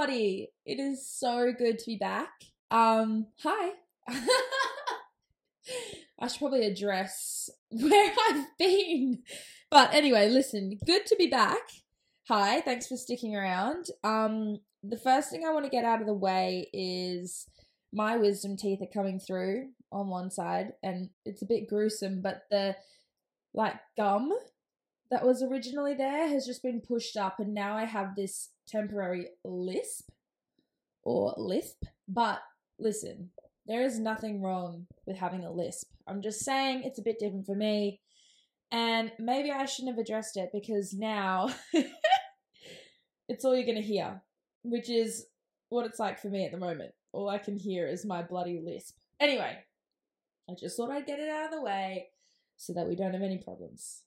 everybody. It is so good to be back. Um, hi. I should probably address where I've been. But anyway, listen, good to be back. Hi, thanks for sticking around. Um, the first thing I want to get out of the way is my wisdom teeth are coming through on one side, and it's a bit gruesome, but the like gum that was originally there has just been pushed up, and now I have this temporary lisp or lisp. But listen, there is nothing wrong with having a lisp. I'm just saying it's a bit different for me. And maybe I shouldn't have addressed it because now it's all you're going to hear, which is what it's like for me at the moment. All I can hear is my bloody lisp. Anyway, I just thought I'd get it out of the way so that we don't have any problems.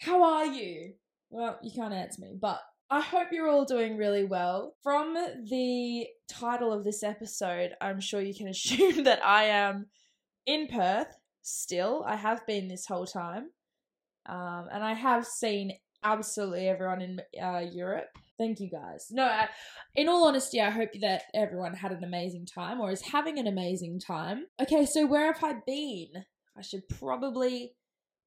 How are you? Well, you can't answer me, but I hope you're all doing really well. From the title of this episode, I'm sure you can assume that I am in Perth still. I have been this whole time. Um, and I have seen absolutely everyone in uh, Europe. Thank you guys. No, I, in all honesty, I hope that everyone had an amazing time or is having an amazing time. Okay, so where have I been? I should probably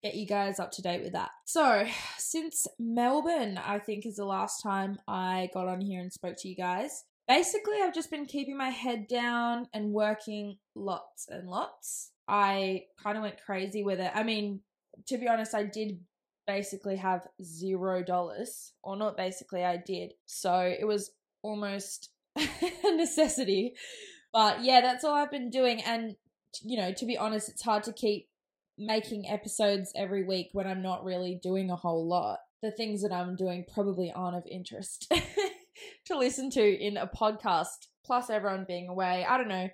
get you guys up to date with that. So, since Melbourne, I think is the last time I got on here and spoke to you guys. Basically, I've just been keeping my head down and working lots and lots. I kind of went crazy with it. I mean, to be honest, I did basically have zero dollars, or not basically, I did. So it was almost a necessity. But yeah, that's all I've been doing. And, you know, to be honest, it's hard to keep making episodes every week when I'm not really doing a whole lot. The things that I'm doing probably aren't of interest to listen to in a podcast, plus everyone being away. I don't know.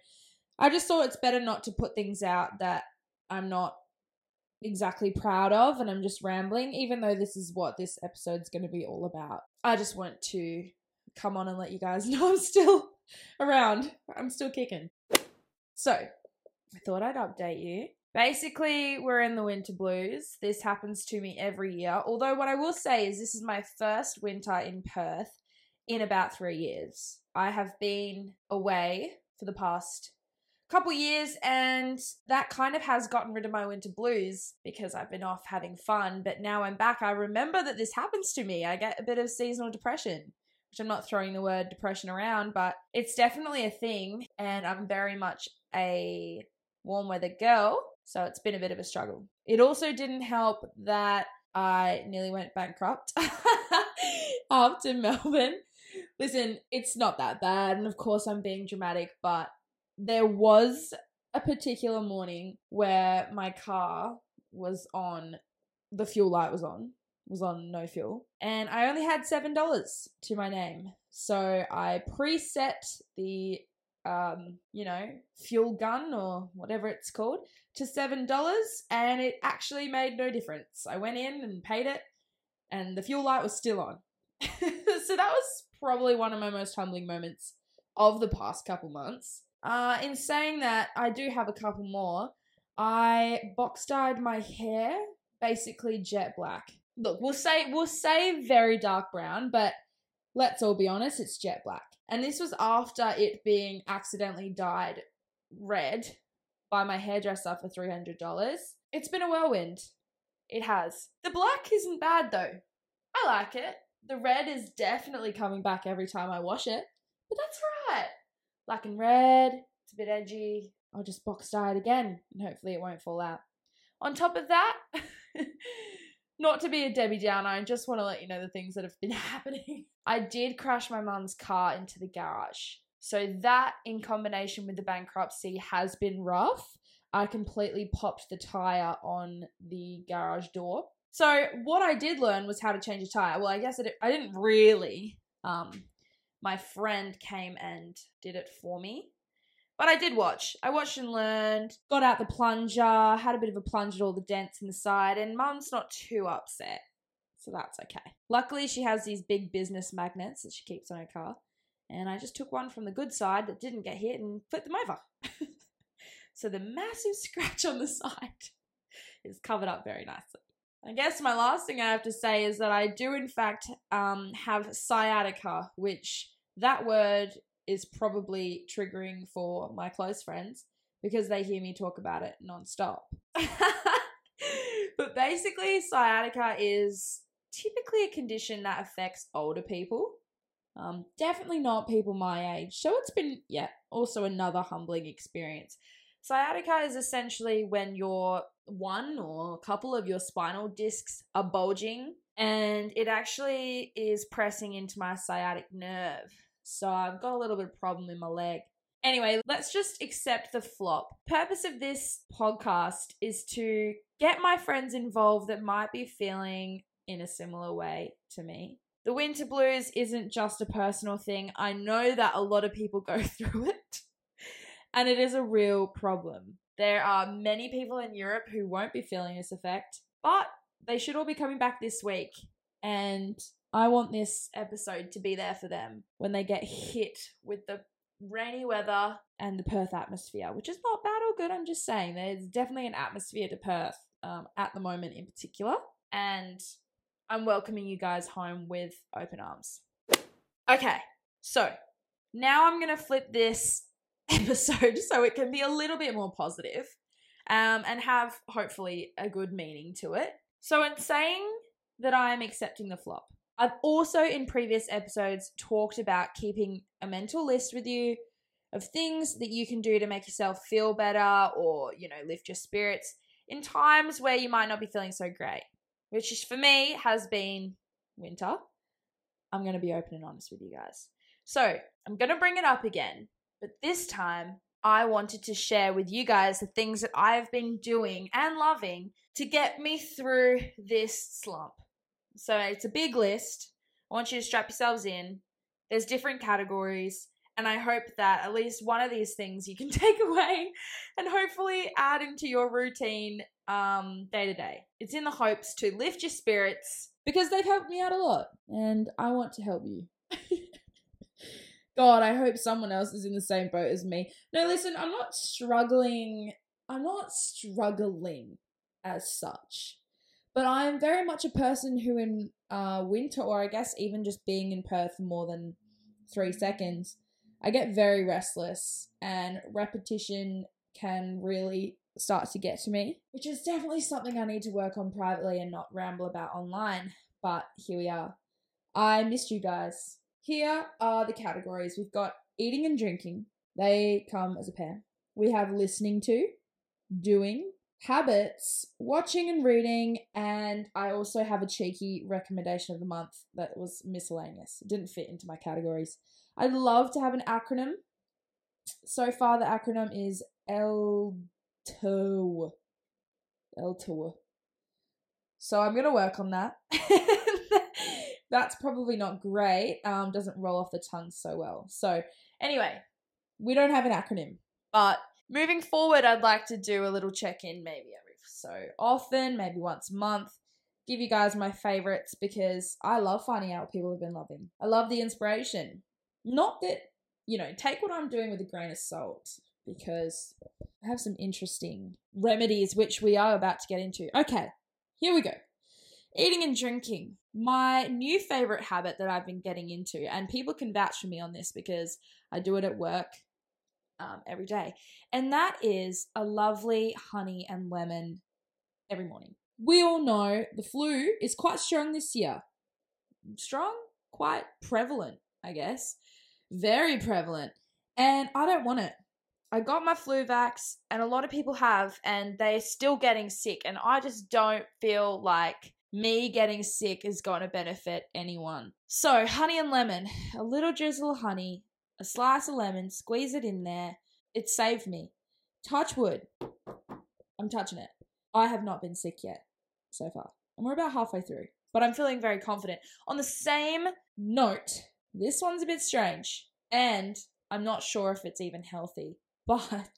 I just thought it's better not to put things out that I'm not exactly proud of and I'm just rambling, even though this is what this episode's going to be all about. I just want to come on and let you guys know I'm still around. I'm still kicking. So, I thought I'd update you. Basically, we're in the winter blues. This happens to me every year. Although, what I will say is, this is my first winter in Perth in about three years. I have been away for the past couple years and that kind of has gotten rid of my winter blues because I've been off having fun but now I'm back I remember that this happens to me I get a bit of seasonal depression which I'm not throwing the word depression around but it's definitely a thing and I'm very much a warm weather girl so it's been a bit of a struggle. It also didn't help that I nearly went bankrupt after Melbourne. Listen it's not that bad and of course I'm being dramatic but there was a particular morning where my car was on the fuel light was on was on no fuel and i only had seven dollars to my name. So i preset the um you know fuel gun or whatever it's called to seven dollars and it actually made no difference i went in and paid it and the fuel light was still on so that was probably one of my most humbling moments of the past couple months uh, in saying that, I do have a couple more. I box dyed my hair basically jet black. Look, we'll say we'll say very dark brown, but let's all be honest, it's jet black. And this was after it being accidentally dyed red by my hairdresser for three hundred dollars. It's been a whirlwind. It has. The black isn't bad though. I like it. The red is definitely coming back every time I wash it, but that's right black and red. It's a bit edgy. I'll just box dye it again and hopefully it won't fall out. On top of that, not to be a Debbie Downer, I just want to let you know the things that have been happening. I did crash my mum's car into the garage. So that in combination with the bankruptcy has been rough. I completely popped the tire on the garage door. So what I did learn was how to change a tire. Well, I guess it, I didn't really um, my friend came and did it for me. But I did watch. I watched and learned, got out the plunger, had a bit of a plunge at all the dents in the side, and mum's not too upset. So that's okay. Luckily, she has these big business magnets that she keeps on her car. And I just took one from the good side that didn't get hit and flipped them over. so the massive scratch on the side is covered up very nicely. I guess my last thing I have to say is that I do, in fact, um, have sciatica, which that word is probably triggering for my close friends because they hear me talk about it nonstop. but basically, sciatica is typically a condition that affects older people. Um, definitely not people my age. So it's been, yeah, also another humbling experience. Sciatica is essentially when your one or a couple of your spinal discs are bulging and it actually is pressing into my sciatic nerve. So I've got a little bit of problem in my leg. Anyway, let's just accept the flop. Purpose of this podcast is to get my friends involved that might be feeling in a similar way to me. The winter blues isn't just a personal thing. I know that a lot of people go through it, and it is a real problem. There are many people in Europe who won't be feeling this effect, but they should all be coming back this week. And I want this episode to be there for them when they get hit with the rainy weather and the Perth atmosphere, which is not bad or good. I'm just saying there's definitely an atmosphere to Perth um, at the moment in particular. And I'm welcoming you guys home with open arms. Okay, so now I'm going to flip this episode so it can be a little bit more positive, um, and have hopefully a good meaning to it. So, in saying that I am accepting the flop, I've also in previous episodes talked about keeping a mental list with you of things that you can do to make yourself feel better or, you know, lift your spirits in times where you might not be feeling so great which is, for me has been winter. I'm going to be open and honest with you guys. So I'm going to bring it up again, but this time I wanted to share with you guys the things that I've been doing and loving to get me through this slump. So it's a big list. I want you to strap yourselves in. There's different categories. And I hope that at least one of these things you can take away and hopefully add into your routine um, day to day. It's in the hopes to lift your spirits because they've helped me out a lot and I want to help you. God, I hope someone else is in the same boat as me. No, listen, I'm not struggling. I'm not struggling as such. But I'm very much a person who, in uh, winter, or I guess even just being in Perth for more than three seconds, I get very restless and repetition can really start to get to me, which is definitely something I need to work on privately and not ramble about online. But here we are. I missed you guys. Here are the categories we've got eating and drinking, they come as a pair. We have listening to, doing, habits, watching and reading, and I also have a cheeky recommendation of the month that was miscellaneous. It didn't fit into my categories. I'd love to have an acronym. So far, the acronym is LTO. LTO. So I'm going to work on that. That's probably not great. Um, doesn't roll off the tongue so well. So, anyway, we don't have an acronym. But moving forward, I'd like to do a little check in maybe every so often, maybe once a month give you guys my favorites because I love finding out what people have been loving. I love the inspiration. Not that, you know, take what I'm doing with a grain of salt because I have some interesting remedies which we are about to get into. Okay, here we go. Eating and drinking. My new favorite habit that I've been getting into, and people can vouch for me on this because I do it at work um, every day, and that is a lovely honey and lemon every morning. We all know the flu is quite strong this year. Strong? Quite prevalent, I guess very prevalent. And I don't want it. I got my flu vax, and a lot of people have, and they're still getting sick. And I just don't feel like me getting sick is going to benefit anyone. So, honey and lemon, a little drizzle of honey, a slice of lemon, squeeze it in there. It saved me. Touch wood. I'm touching it. I have not been sick yet so far. And we're about halfway through, but I'm feeling very confident. On the same note, this one's a bit strange, and I'm not sure if it's even healthy, but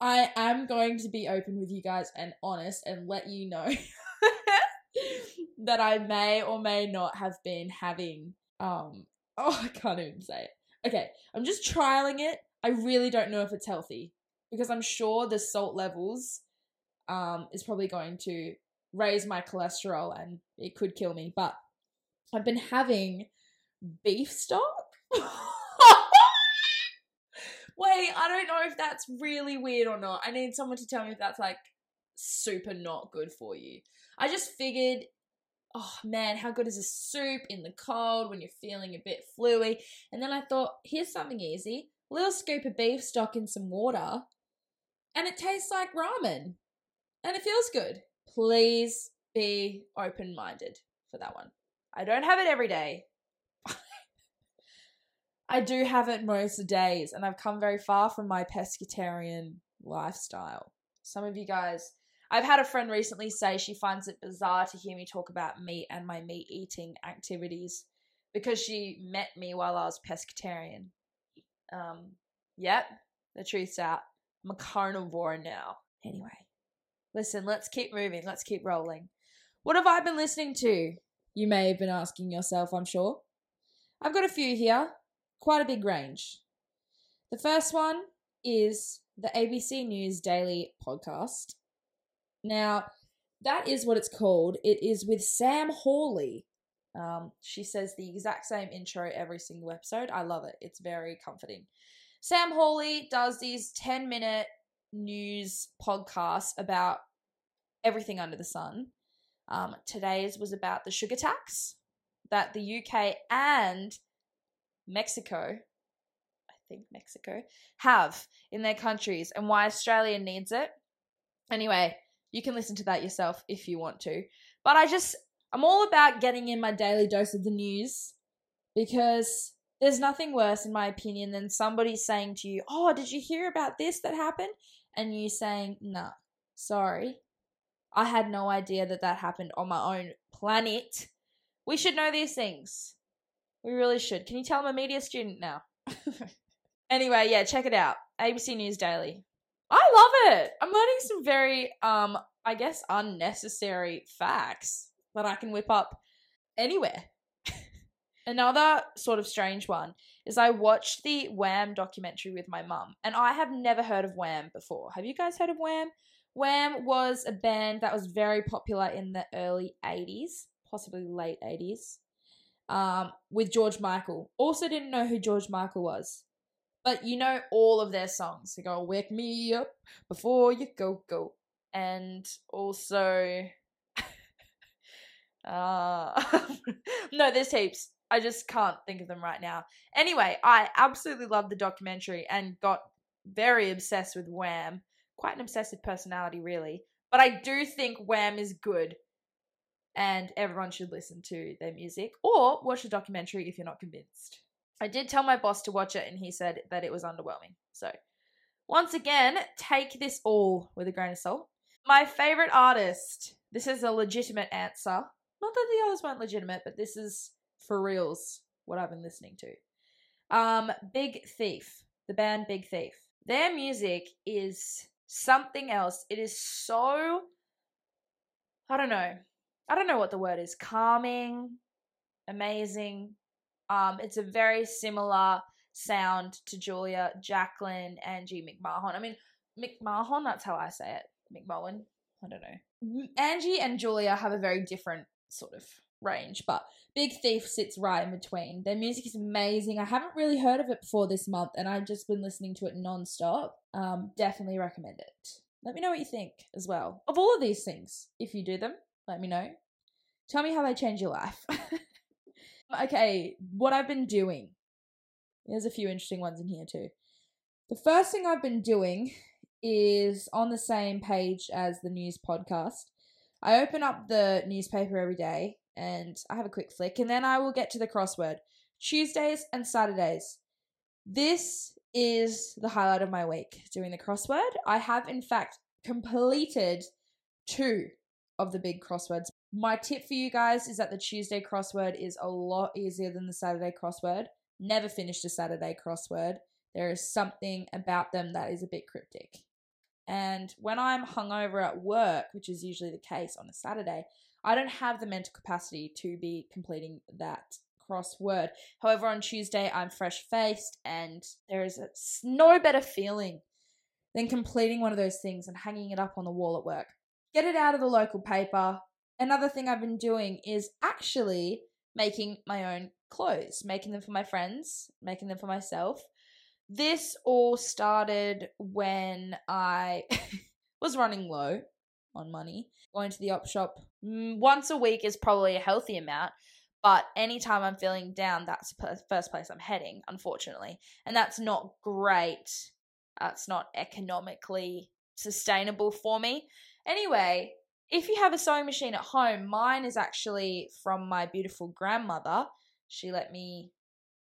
I am going to be open with you guys and honest and let you know that I may or may not have been having um oh I can't even say it. Okay, I'm just trialing it. I really don't know if it's healthy because I'm sure the salt levels um is probably going to raise my cholesterol and it could kill me, but I've been having beef stock. Wait, I don't know if that's really weird or not. I need someone to tell me if that's like super not good for you. I just figured, oh man, how good is a soup in the cold when you're feeling a bit fluey? And then I thought, here's something easy a little scoop of beef stock in some water, and it tastes like ramen. And it feels good. Please be open minded for that one. I don't have it every day. I do have it most days, and I've come very far from my pescatarian lifestyle. Some of you guys I've had a friend recently say she finds it bizarre to hear me talk about meat and my meat eating activities because she met me while I was pescatarian. Um, yep, the truth's out. I'm a carnivore now. Anyway, listen, let's keep moving. Let's keep rolling. What have I been listening to? You may have been asking yourself, I'm sure. I've got a few here, quite a big range. The first one is the ABC News Daily podcast. Now, that is what it's called. It is with Sam Hawley. Um, she says the exact same intro every single episode. I love it. It's very comforting. Sam Hawley does these 10 minute news podcasts about everything under the sun. Um, today's was about the sugar tax that the UK and Mexico, I think Mexico, have in their countries and why Australia needs it. Anyway, you can listen to that yourself if you want to. But I just, I'm all about getting in my daily dose of the news because there's nothing worse, in my opinion, than somebody saying to you, Oh, did you hear about this that happened? And you saying, Nah, sorry. I had no idea that that happened on my own planet. We should know these things. We really should. Can you tell I'm a media student now? anyway, yeah, check it out. ABC News Daily. I love it. I'm learning some very, um, I guess, unnecessary facts that I can whip up anywhere. Another sort of strange one is I watched the Wham documentary with my mum, and I have never heard of Wham before. Have you guys heard of Wham? Wham was a band that was very popular in the early 80s, possibly late 80s, um, with George Michael. Also, didn't know who George Michael was. But you know all of their songs. They go, Wake me up before you go, go. And also. uh, no, there's heaps. I just can't think of them right now. Anyway, I absolutely loved the documentary and got very obsessed with Wham. Quite an obsessive personality, really. But I do think Wham is good and everyone should listen to their music or watch the documentary if you're not convinced. I did tell my boss to watch it and he said that it was underwhelming. So, once again, take this all with a grain of salt. My favorite artist. This is a legitimate answer. Not that the others weren't legitimate, but this is for reals what I've been listening to. Um, Big Thief, the band Big Thief. Their music is something else. It is so I don't know. I don't know what the word is. Calming, amazing, um, it's a very similar sound to Julia, Jacklin, Angie McMahon. I mean, McMahon, that's how I say it. McMullen. I don't know. Angie and Julia have a very different sort of range, but Big Thief sits right in between. Their music is amazing. I haven't really heard of it before this month, and I've just been listening to it non-stop. Um, definitely recommend it. Let me know what you think as well of all of these things. If you do them, let me know. Tell me how they change your life. Okay, what I've been doing. There's a few interesting ones in here too. The first thing I've been doing is on the same page as the news podcast. I open up the newspaper every day and I have a quick flick, and then I will get to the crossword. Tuesdays and Saturdays. This is the highlight of my week doing the crossword. I have, in fact, completed two of the big crosswords my tip for you guys is that the Tuesday crossword is a lot easier than the Saturday crossword. Never finished a Saturday crossword. There is something about them that is a bit cryptic. And when I'm hungover at work, which is usually the case on a Saturday, I don't have the mental capacity to be completing that crossword. However, on Tuesday, I'm fresh faced, and there is a, no better feeling than completing one of those things and hanging it up on the wall at work. Get it out of the local paper, another thing I've been doing is actually making my own clothes, making them for my friends, making them for myself. this all started when I was running low on money. Going to the op shop once a week is probably a healthy amount, but anytime I'm feeling down, that's the first place I'm heading, unfortunately. And that's not great. That's not economically sustainable for me. Anyway, if you have a sewing machine at home, mine is actually from my beautiful grandmother. She let me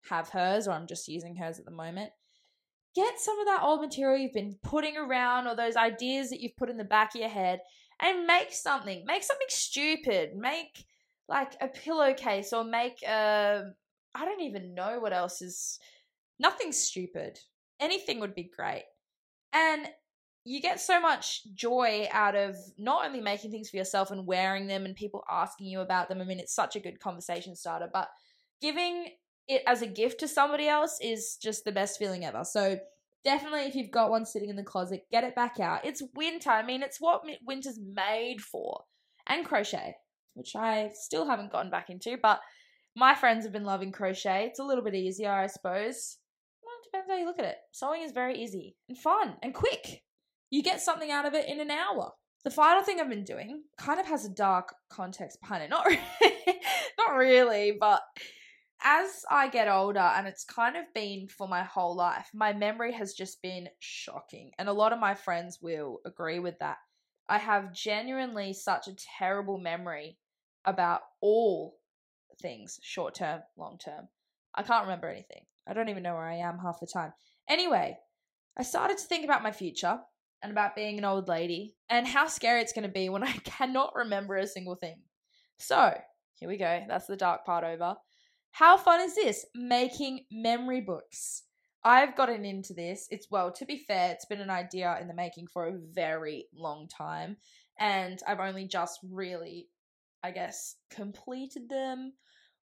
have hers, or I'm just using hers at the moment. Get some of that old material you've been putting around, or those ideas that you've put in the back of your head, and make something. Make something stupid. Make like a pillowcase, or make a. I don't even know what else is. Nothing stupid. Anything would be great. And you get so much joy out of not only making things for yourself and wearing them and people asking you about them. I mean, it's such a good conversation starter, but giving it as a gift to somebody else is just the best feeling ever. So, definitely, if you've got one sitting in the closet, get it back out. It's winter. I mean, it's what winter's made for. And crochet, which I still haven't gotten back into, but my friends have been loving crochet. It's a little bit easier, I suppose. Well, it depends how you look at it. Sewing is very easy and fun and quick you get something out of it in an hour. The final thing I've been doing kind of has a dark context behind it. Not really, not really, but as I get older, and it's kind of been for my whole life, my memory has just been shocking. And a lot of my friends will agree with that. I have genuinely such a terrible memory about all things short term, long term. I can't remember anything. I don't even know where I am half the time. Anyway, I started to think about my future and about being an old lady and how scary it's going to be when I cannot remember a single thing. So, here we go. That's the dark part over. How fun is this? Making memory books. I've gotten into this. It's, well, to be fair, it's been an idea in the making for a very long time. And I've only just really, I guess, completed them.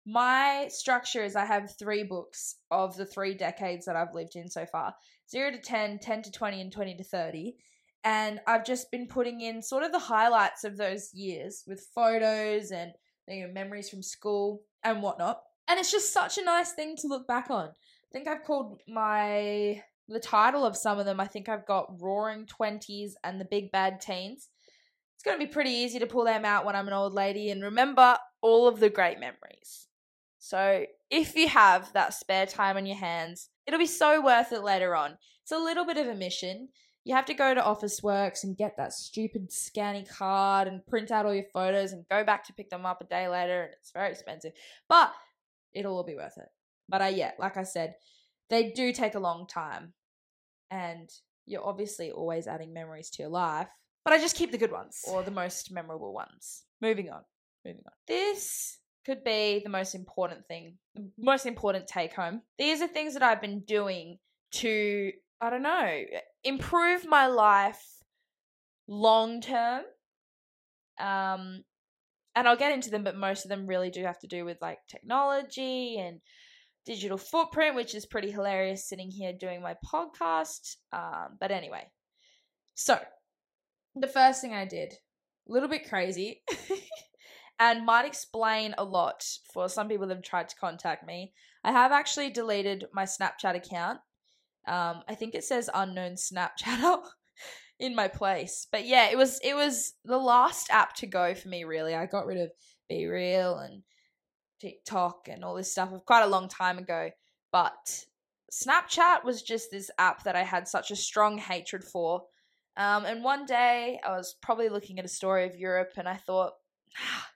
My structure is I have three books of the three decades that I've lived in so far 0 to 10, 10 to 20, and 20 to 30. And I've just been putting in sort of the highlights of those years with photos and you know, memories from school and whatnot. And it's just such a nice thing to look back on. I think I've called my the title of some of them. I think I've got Roaring Twenties and the Big Bad Teens. It's going to be pretty easy to pull them out when I'm an old lady and remember all of the great memories. So if you have that spare time on your hands, it'll be so worth it later on. It's a little bit of a mission. You have to go to Officeworks and get that stupid scanny card and print out all your photos and go back to pick them up a day later, and it's very expensive. But it'll all be worth it. But uh, yeah, like I said, they do take a long time, and you're obviously always adding memories to your life. But I just keep the good ones or the most memorable ones. Moving on. Moving on. This could be the most important thing, most important take home. These are things that I've been doing to, I don't know, improve my life long term. Um, and I'll get into them, but most of them really do have to do with like technology and digital footprint, which is pretty hilarious sitting here doing my podcast. Um, but anyway, so the first thing I did, a little bit crazy. and might explain a lot for some people that have tried to contact me. I have actually deleted my Snapchat account. Um, I think it says unknown Snapchatter in my place. But yeah, it was it was the last app to go for me really. I got rid of BeReal and TikTok and all this stuff quite a long time ago. But Snapchat was just this app that I had such a strong hatred for. Um, and one day I was probably looking at a story of Europe and I thought, ah,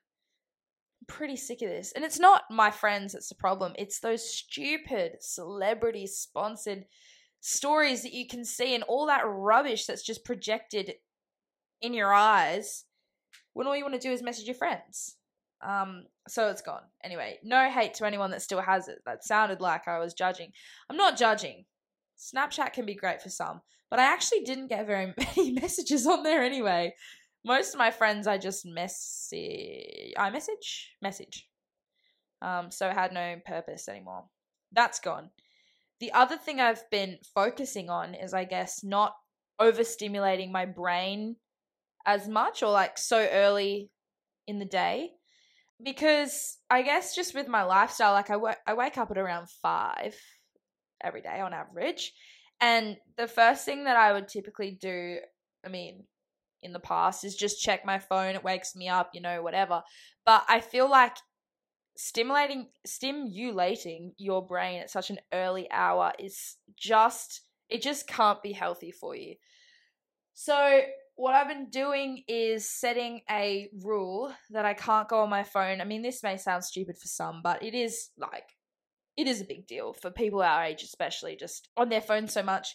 pretty sick of this. And it's not my friends that's the problem, it's those stupid celebrity sponsored stories that you can see and all that rubbish that's just projected in your eyes when all you want to do is message your friends. Um, so it's gone. Anyway, no hate to anyone that still has it. That sounded like I was judging. I'm not judging. Snapchat can be great for some, but I actually didn't get very many messages on there anyway most of my friends I just message I message message. Um, so it had no purpose anymore. That's gone. The other thing I've been focusing on is I guess not overstimulating my brain as much or like so early in the day because I guess just with my lifestyle like I, w- I wake up at around 5 every day on average. And the first thing that I would typically do, I mean, in the past is just check my phone. It wakes me up, you know, whatever. But I feel like stimulating stimulating your brain at such an early hour is just it just can't be healthy for you. So what I've been doing is setting a rule that I can't go on my phone. I mean, this may sound stupid for some, but it is like it is a big deal for people our age, especially just on their phone so much.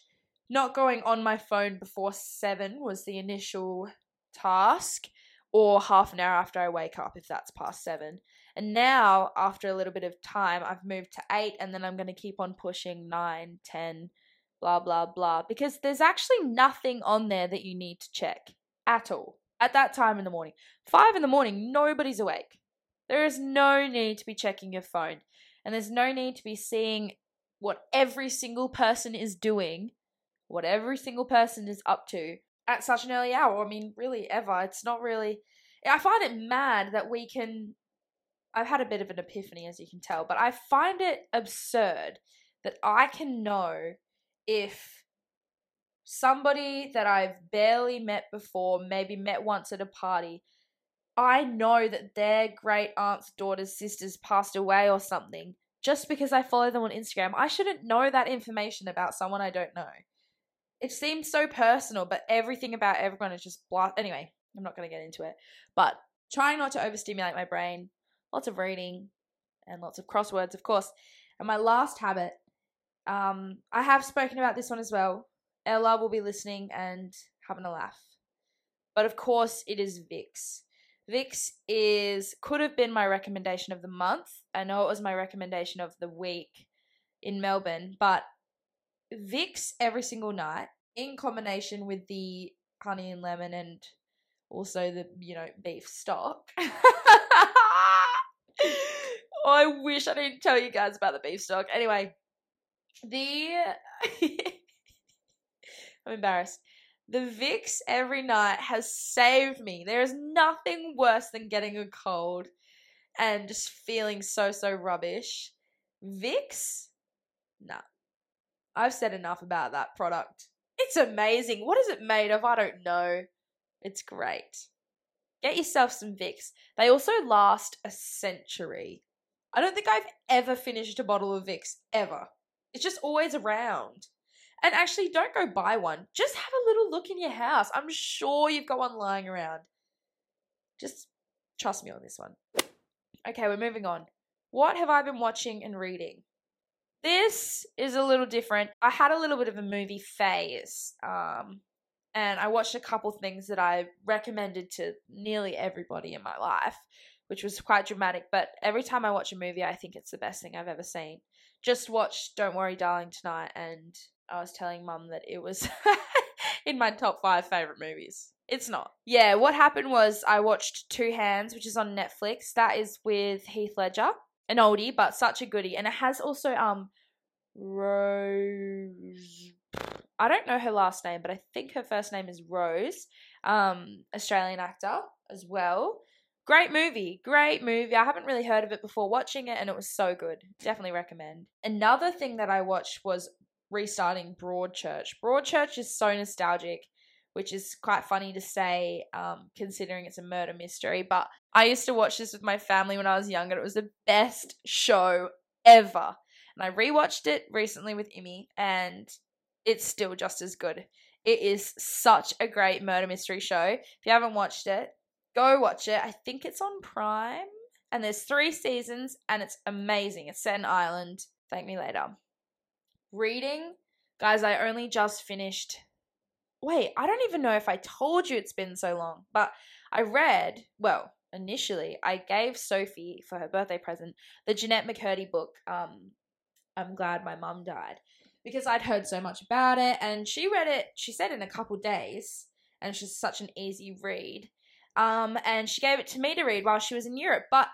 Not going on my phone before seven was the initial task, or half an hour after I wake up if that's past seven. And now, after a little bit of time, I've moved to eight, and then I'm going to keep on pushing nine, ten, blah, blah, blah, because there's actually nothing on there that you need to check at all at that time in the morning. Five in the morning, nobody's awake. There is no need to be checking your phone. And there's no need to be seeing what every single person is doing, what every single person is up to at such an early hour. I mean, really, ever. It's not really. I find it mad that we can. I've had a bit of an epiphany, as you can tell, but I find it absurd that I can know if somebody that I've barely met before, maybe met once at a party, I know that their great aunt's daughter's sisters passed away or something just because I follow them on Instagram. I shouldn't know that information about someone I don't know. It seems so personal, but everything about everyone is just blah. Anyway, I'm not going to get into it. But trying not to overstimulate my brain, lots of reading, and lots of crosswords, of course. And my last habit, um, I have spoken about this one as well. Ella will be listening and having a laugh. But of course, it is Vicks. Vicks is could have been my recommendation of the month. I know it was my recommendation of the week in Melbourne, but Vicks every single night in combination with the honey and lemon and also the you know beef stock. I wish I didn't tell you guys about the beef stock. Anyway, the I'm embarrassed. The Vicks every night has saved me. There is nothing worse than getting a cold and just feeling so, so rubbish. Vicks? Nah. I've said enough about that product. It's amazing. What is it made of? I don't know. It's great. Get yourself some Vicks. They also last a century. I don't think I've ever finished a bottle of Vicks, ever. It's just always around. And actually, don't go buy one. Just have a little look in your house. I'm sure you've got one lying around. Just trust me on this one. Okay, we're moving on. What have I been watching and reading? This is a little different. I had a little bit of a movie phase. Um, and I watched a couple things that I recommended to nearly everybody in my life, which was quite dramatic. But every time I watch a movie, I think it's the best thing I've ever seen. Just watched Don't Worry, Darling tonight, and I was telling mum that it was in my top five favorite movies. It's not. Yeah, what happened was I watched Two Hands, which is on Netflix. That is with Heath Ledger, an oldie, but such a goodie, and it has also um Rose. I don't know her last name, but I think her first name is Rose. Um, Australian actor as well. Great movie, great movie. I haven't really heard of it before watching it, and it was so good. Definitely recommend. Another thing that I watched was restarting Broadchurch. Broadchurch is so nostalgic, which is quite funny to say, um, considering it's a murder mystery. But I used to watch this with my family when I was younger. It was the best show ever. And I rewatched it recently with Imi, and it's still just as good. It is such a great murder mystery show. If you haven't watched it, go watch it. I think it's on Prime. And there's three seasons, and it's amazing. It's set in Ireland. Thank me later. Reading, guys, I only just finished. Wait, I don't even know if I told you it's been so long, but I read, well, initially, I gave Sophie for her birthday present the Jennette McCurdy book. Um, I'm glad my mum died because I'd heard so much about it, and she read it. She said in a couple days, and it's just such an easy read. Um, and she gave it to me to read while she was in Europe, but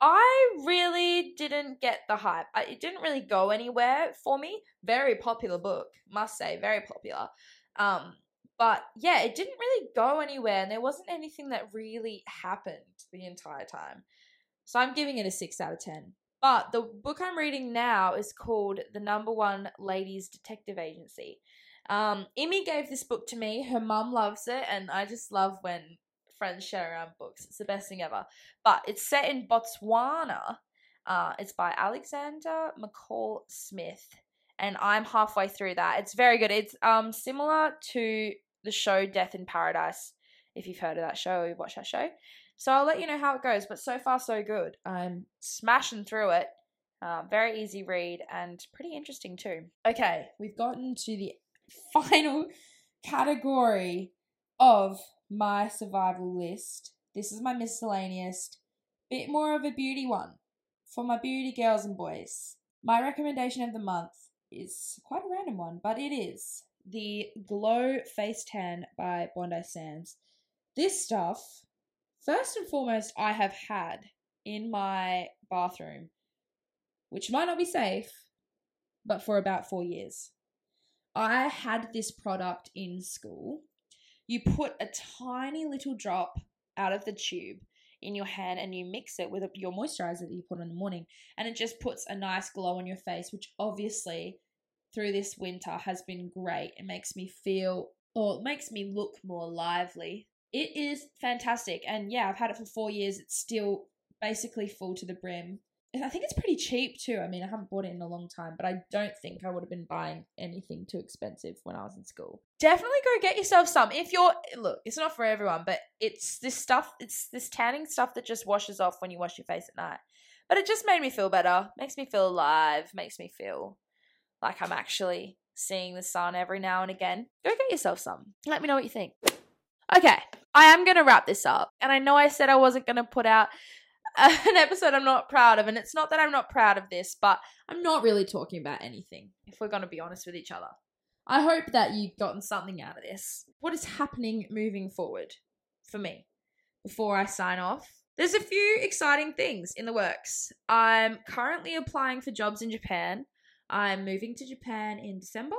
I really didn't get the hype. I, it didn't really go anywhere for me. Very popular book, must say, very popular. Um, but yeah, it didn't really go anywhere, and there wasn't anything that really happened the entire time. So I'm giving it a six out of ten. But the book I'm reading now is called The Number One Ladies Detective Agency. Um, Imi gave this book to me. Her mum loves it, and I just love when friends share around books. It's the best thing ever. But it's set in Botswana. Uh, it's by Alexander McCall Smith, and I'm halfway through that. It's very good. It's um similar to the show Death in Paradise. If you've heard of that show, you've watched that show. So I'll let you know how it goes. But so far, so good. I'm smashing through it. Uh, very easy read and pretty interesting too. Okay, we've gotten to the final category of my survival list. This is my miscellaneous, bit more of a beauty one for my beauty girls and boys. My recommendation of the month is quite a random one, but it is the Glow Face Tan by Bondi Sands. This stuff, first and foremost, I have had in my bathroom, which might not be safe, but for about four years. I had this product in school. You put a tiny little drop out of the tube in your hand and you mix it with your moisturizer that you put in the morning, and it just puts a nice glow on your face, which obviously through this winter has been great. It makes me feel or it makes me look more lively. It is fantastic. And yeah, I've had it for four years. It's still basically full to the brim. I think it's pretty cheap too. I mean, I haven't bought it in a long time, but I don't think I would have been buying anything too expensive when I was in school. Definitely go get yourself some. If you're look, it's not for everyone, but it's this stuff, it's this tanning stuff that just washes off when you wash your face at night. But it just made me feel better. Makes me feel alive, makes me feel like I'm actually seeing the sun every now and again. Go get yourself some. Let me know what you think. Okay, I am going to wrap this up. And I know I said I wasn't going to put out an episode I'm not proud of. And it's not that I'm not proud of this, but I'm not really talking about anything, if we're going to be honest with each other. I hope that you've gotten something out of this. What is happening moving forward for me before I sign off? There's a few exciting things in the works. I'm currently applying for jobs in Japan. I'm moving to Japan in December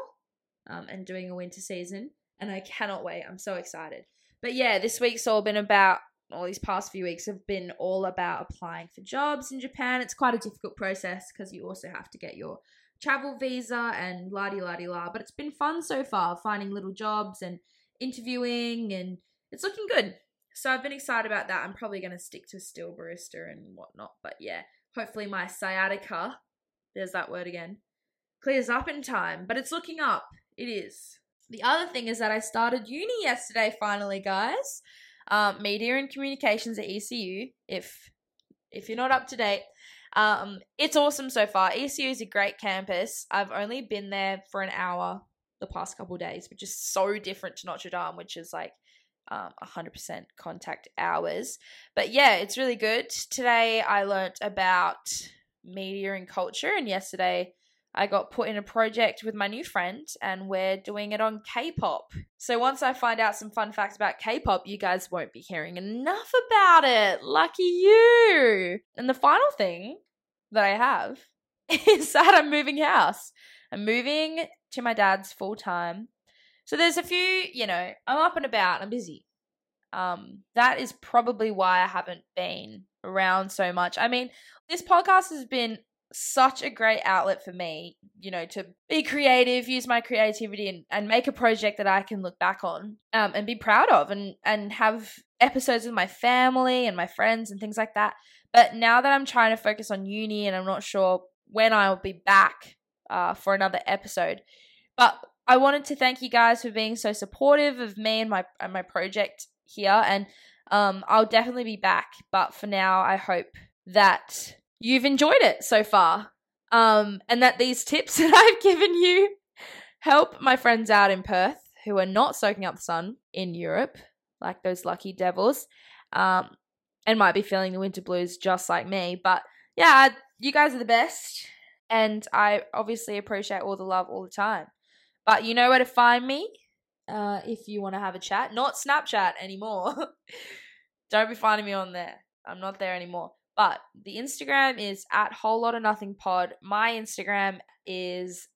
um, and doing a winter season, and I cannot wait. I'm so excited. But yeah, this week's all been about all these past few weeks have been all about applying for jobs in Japan. It's quite a difficult process because you also have to get your travel visa and la di la di la. But it's been fun so far, finding little jobs and interviewing, and it's looking good. So I've been excited about that. I'm probably going to stick to still barista and whatnot. But yeah, hopefully my sciatica, there's that word again, clears up in time. But it's looking up. It is. The other thing is that I started uni yesterday, finally, guys um, media and communications at ECU. If if you're not up to date, um, it's awesome so far. ECU is a great campus. I've only been there for an hour the past couple days, which is so different to Notre Dame, which is like um, 100% contact hours. But yeah, it's really good. Today I learnt about media and culture, and yesterday I got put in a project with my new friend and we're doing it on K pop. So once I find out some fun facts about K pop, you guys won't be hearing enough about it. Lucky you. And the final thing that I have is that I'm moving house. I'm moving to my dad's full time. So there's a few, you know, I'm up and about, I'm busy. Um, that is probably why I haven't been around so much. I mean, this podcast has been such a great outlet for me, you know, to be creative, use my creativity and, and make a project that I can look back on um, and be proud of and, and have episodes with my family and my friends and things like that. But now that I'm trying to focus on uni and I'm not sure when I'll be back uh, for another episode, but I wanted to thank you guys for being so supportive of me and my and my project here. And um, I'll definitely be back. But for now, I hope that you've enjoyed it so far. Um, and that these tips that I've given you help my friends out in Perth who are not soaking up the sun in Europe, like those lucky devils, um, and might be feeling the winter blues just like me. But yeah, you guys are the best. And I obviously appreciate all the love all the time. But you know where to find me uh, if you want to have a chat. Not Snapchat anymore. Don't be finding me on there. I'm not there anymore. But the Instagram is at whole lot of nothing pod. My Instagram is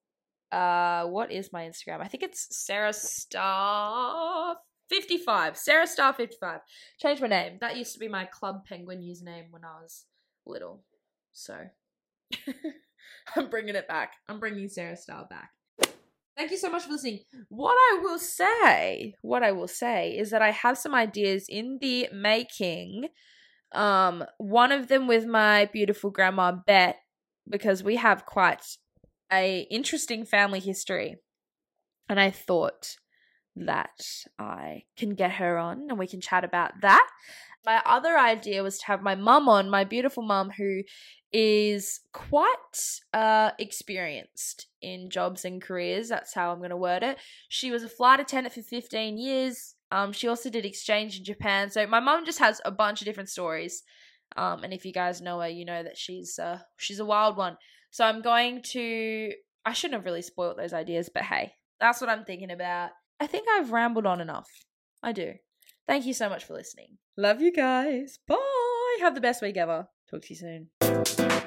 uh what is my Instagram? I think it's Sarah Star 55. Sarah Star 55. Changed my name. That used to be my Club Penguin username when I was little. So I'm bringing it back. I'm bringing Sarah Star back. Thank you so much for listening. What I will say, what I will say is that I have some ideas in the making. Um, one of them with my beautiful grandma Bet, because we have quite a interesting family history. And I thought that I can get her on and we can chat about that. My other idea was to have my mum on, my beautiful mum, who is quite uh, experienced in jobs and careers. That's how I'm going to word it. She was a flight attendant for 15 years. Um, she also did exchange in Japan. So my mum just has a bunch of different stories. Um, and if you guys know her, you know that she's uh, she's a wild one. So I'm going to. I shouldn't have really spoiled those ideas, but hey, that's what I'm thinking about. I think I've rambled on enough. I do. Thank you so much for listening. Love you guys. Bye. Have the best week ever. Talk to you soon.